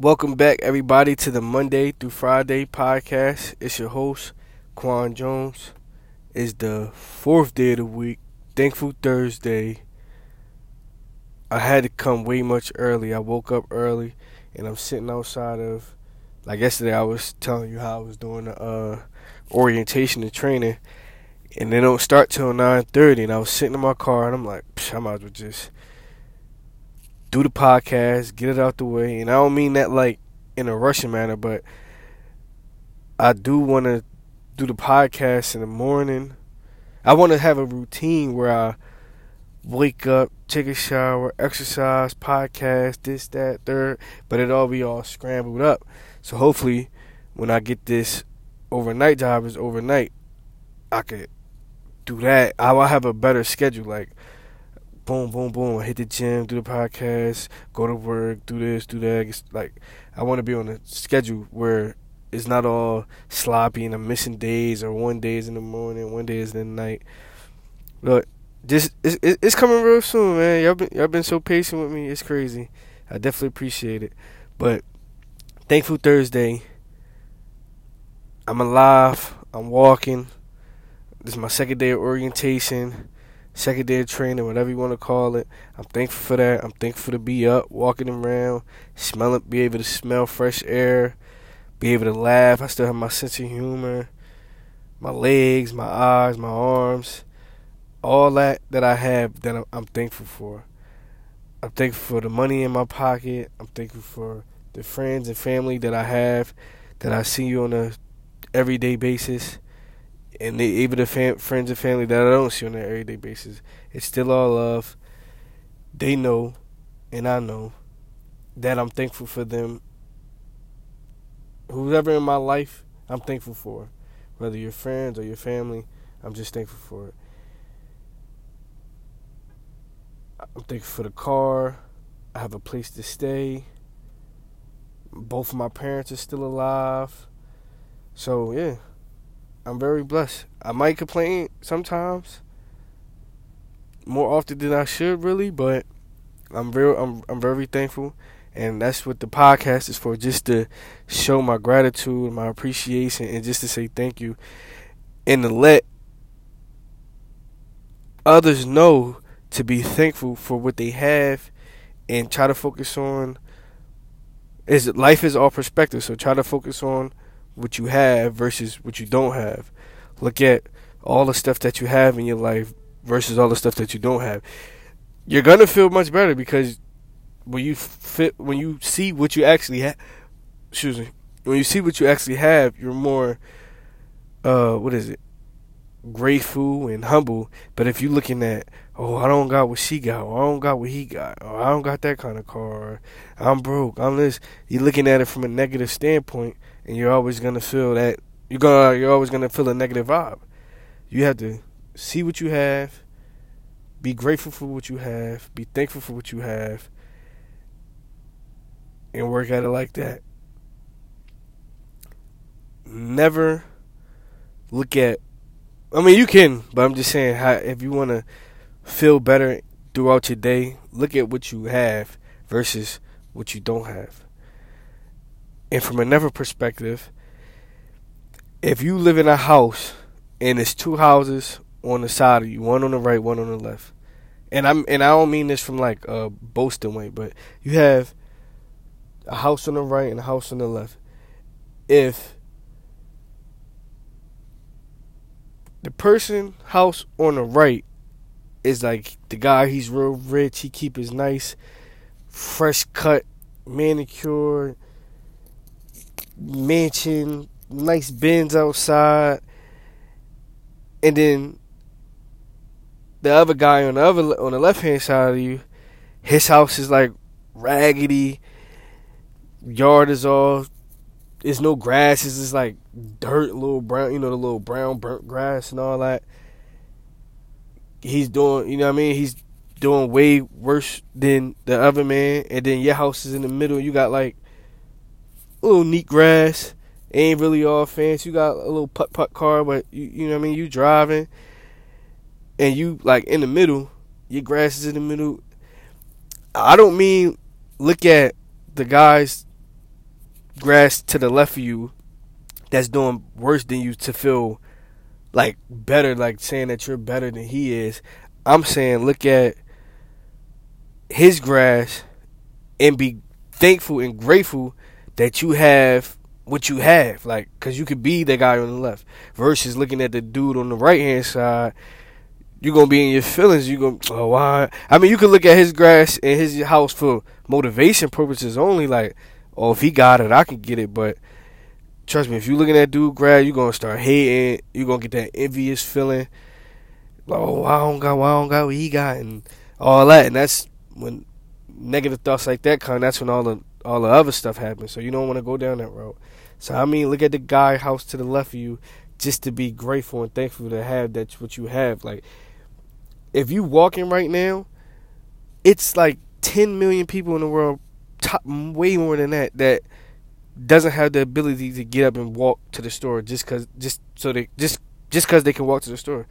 Welcome back, everybody, to the Monday through Friday podcast. It's your host, Quan Jones. It's the fourth day of the week, Thankful Thursday. I had to come way much early. I woke up early, and I'm sitting outside of, like yesterday, I was telling you how I was doing the uh, orientation and training, and they don't start till 9:30. And I was sitting in my car, and I'm like, I might as well just do the podcast, get it out the way. And I don't mean that like in a rushing manner, but I do want to do the podcast in the morning. I want to have a routine where I wake up, take a shower, exercise, podcast, this, that, third, but it all be all scrambled up. So hopefully, when I get this overnight job is overnight, I could do that. I will have a better schedule. Like boom, boom, boom. hit the gym, do the podcast, go to work, do this, do that. It's like I want to be on a schedule where it's not all sloppy and I'm missing days or one day is in the morning, one day is in the night. Look, just it's, it's coming real soon, man. Y'all been y'all been so patient with me. It's crazy. I definitely appreciate it. But thankful Thursday. I'm alive. I'm walking. This is my second day of orientation second day of training, whatever you want to call it. I'm thankful for that. I'm thankful to be up, walking around, smelling, be able to smell fresh air, be able to laugh. I still have my sense of humor, my legs, my eyes, my arms, all that that I have that I'm, I'm thankful for. I'm thankful for the money in my pocket. I'm thankful for the friends and family that I have, that I see you on a everyday basis and they, even the fam- friends and family that I don't see on an everyday basis, it's still all love. They know, and I know, that I'm thankful for them. Whoever in my life, I'm thankful for. Whether your friends or your family, I'm just thankful for it. I'm thankful for the car. I have a place to stay. Both of my parents are still alive. So, yeah. I'm very blessed. I might complain sometimes, more often than I should, really, but I'm very, I'm, I'm very thankful, and that's what the podcast is for, just to show my gratitude, my appreciation, and just to say thank you, and to let others know to be thankful for what they have, and try to focus on. Is life is all perspective, so try to focus on what you have versus what you don't have. Look at all the stuff that you have in your life versus all the stuff that you don't have. You're gonna feel much better because when you fit when you see what you actually have. Excuse me. When you see what you actually have, you're more. Uh, what is it? Grateful and humble. But if you're looking at, oh, I don't got what she got, or I don't got what he got, or I don't got that kind of car, or I'm broke, I'm this. You're looking at it from a negative standpoint and you're always gonna feel that you're gonna you're always gonna feel a negative vibe. You have to see what you have, be grateful for what you have, be thankful for what you have, and work at it like that. Never look at I mean you can, but I'm just saying how if you wanna feel better throughout your day, look at what you have versus what you don't have. And from another perspective, if you live in a house and it's two houses on the side of you, one on the right, one on the left, and I'm and I don't mean this from like a boasting way, but you have a house on the right and a house on the left. If the person house on the right is like the guy, he's real rich, he keep his nice, fresh cut, manicure mansion, nice bins outside, and then the other guy on the other on the left hand side of you, his house is like raggedy. Yard is all. There's no grass. It's just like dirt, little brown. You know the little brown burnt grass and all that. He's doing. You know what I mean? He's doing way worse than the other man. And then your house is in the middle. You got like little neat grass. Ain't really all fancy. You got a little putt putt car, but you, you know what I mean. You driving, and you like in the middle. Your grass is in the middle. I don't mean look at the guys grass to the left of you that's doing worse than you to feel like better, like saying that you're better than he is. I'm saying look at his grass and be thankful and grateful that you have what you have, like, cause you could be the guy on the left versus looking at the dude on the right hand side. You're gonna be in your feelings. You gonna oh why? I mean, you could look at his grass and his house for motivation purposes only. Like, oh, if he got it, I can get it. But trust me, if you looking at dude grass, you're gonna start hating. You're gonna get that envious feeling. Like, oh, I don't got, why I don't got what he got, and all that. And that's when negative thoughts like that come. That's when all the all the other stuff happens. So you don't want to go down that road. So I mean, look at the guy house to the left of you, just to be grateful and thankful to have that what you have. Like, if you walking right now, it's like 10 million people in the world, top, way more than that, that doesn't have the ability to get up and walk to the store just cause just so they just just cause they can walk to the store.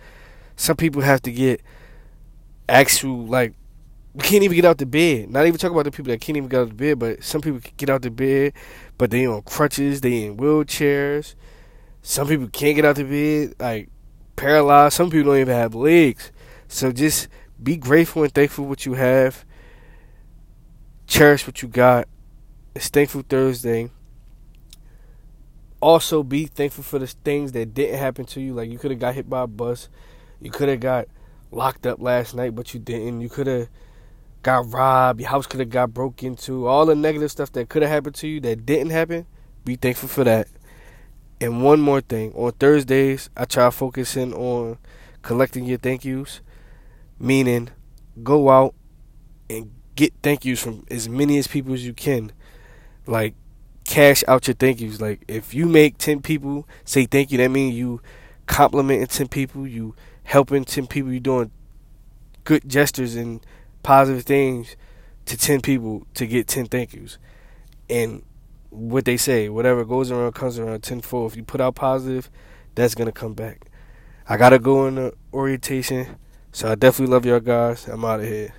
Some people have to get actual like we can't even get out the bed. Not even talk about the people that can't even get out the bed, but some people can get out the bed, but they on crutches, they in wheelchairs. Some people can't get out the bed, like paralyzed. Some people don't even have legs. So just be grateful and thankful what you have. Cherish what you got. It's Thankful Thursday. Also, be thankful for the things that didn't happen to you. Like you could have got hit by a bus. You could have got locked up last night, but you didn't. You could have got robbed. Your house could have got broke into. All the negative stuff that could have happened to you that didn't happen. Be thankful for that. And one more thing. On Thursdays, I try focusing on collecting your thank yous. Meaning, go out and get thank yous from as many as people as you can. Like, cash out your thank yous. Like, if you make 10 people say thank you, that means you complimenting 10 people, you helping 10 people, you doing good gestures and positive things to 10 people to get 10 thank yous. And what they say, whatever goes around comes around tenfold. If you put out positive, that's going to come back. I got to go in the orientation. So I definitely love y'all guys. I'm out of here.